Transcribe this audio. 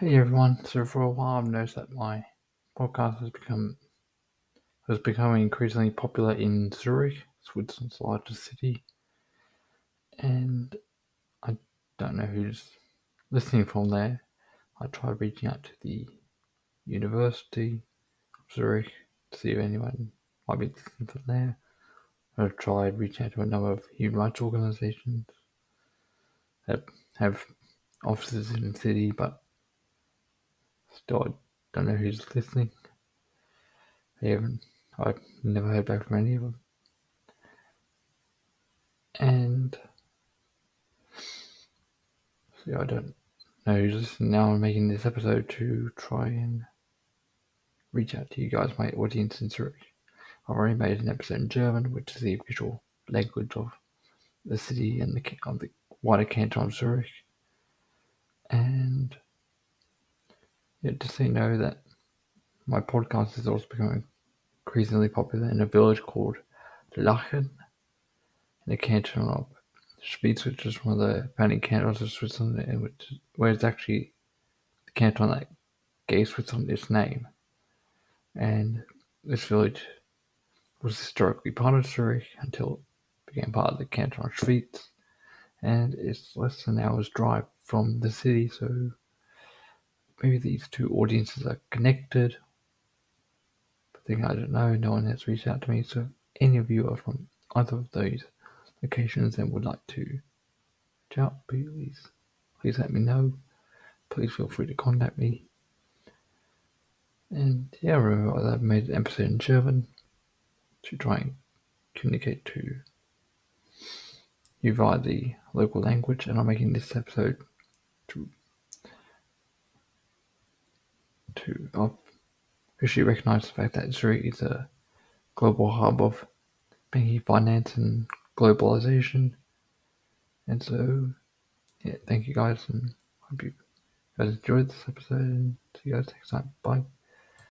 Hey everyone, so for a while I've noticed that my podcast has become has become increasingly popular in Zurich, Switzerland's largest city. And I don't know who's listening from there. I tried reaching out to the University of Zurich to see if anyone might be listening from there. I've tried reaching out to a number of human rights organizations that have offices in the city but Still, I don't know who's listening. I haven't. I've never heard back from any of them. And so I don't know who's listening. Now I'm making this episode to try and reach out to you guys, my audience in Zurich. I've already made an episode in German, which is the official language of the city and the, of the wider canton of Zurich. And just so you know that my podcast is also becoming increasingly popular in a village called Lachen in the canton of Schwyz, which is one of the founding cantons of Switzerland, which, where it's actually the canton that gave Switzerland its name. And this village was historically part of Zurich until it became part of the canton of Schwyz. And it's less than an hour's drive from the city, so maybe these two audiences are connected. But thing I don't know, no one has reached out to me. So any of you are from either of those locations and would like to reach out, please please let me know. Please feel free to contact me. And yeah, remember I've made an episode in German to try and communicate to you via the local language, and I'm making this episode to to officially recognise the fact that Zurich is a global hub of banking, finance, and globalization. And so, yeah, thank you guys, and hope you guys enjoyed this episode, and see you guys next time. Bye.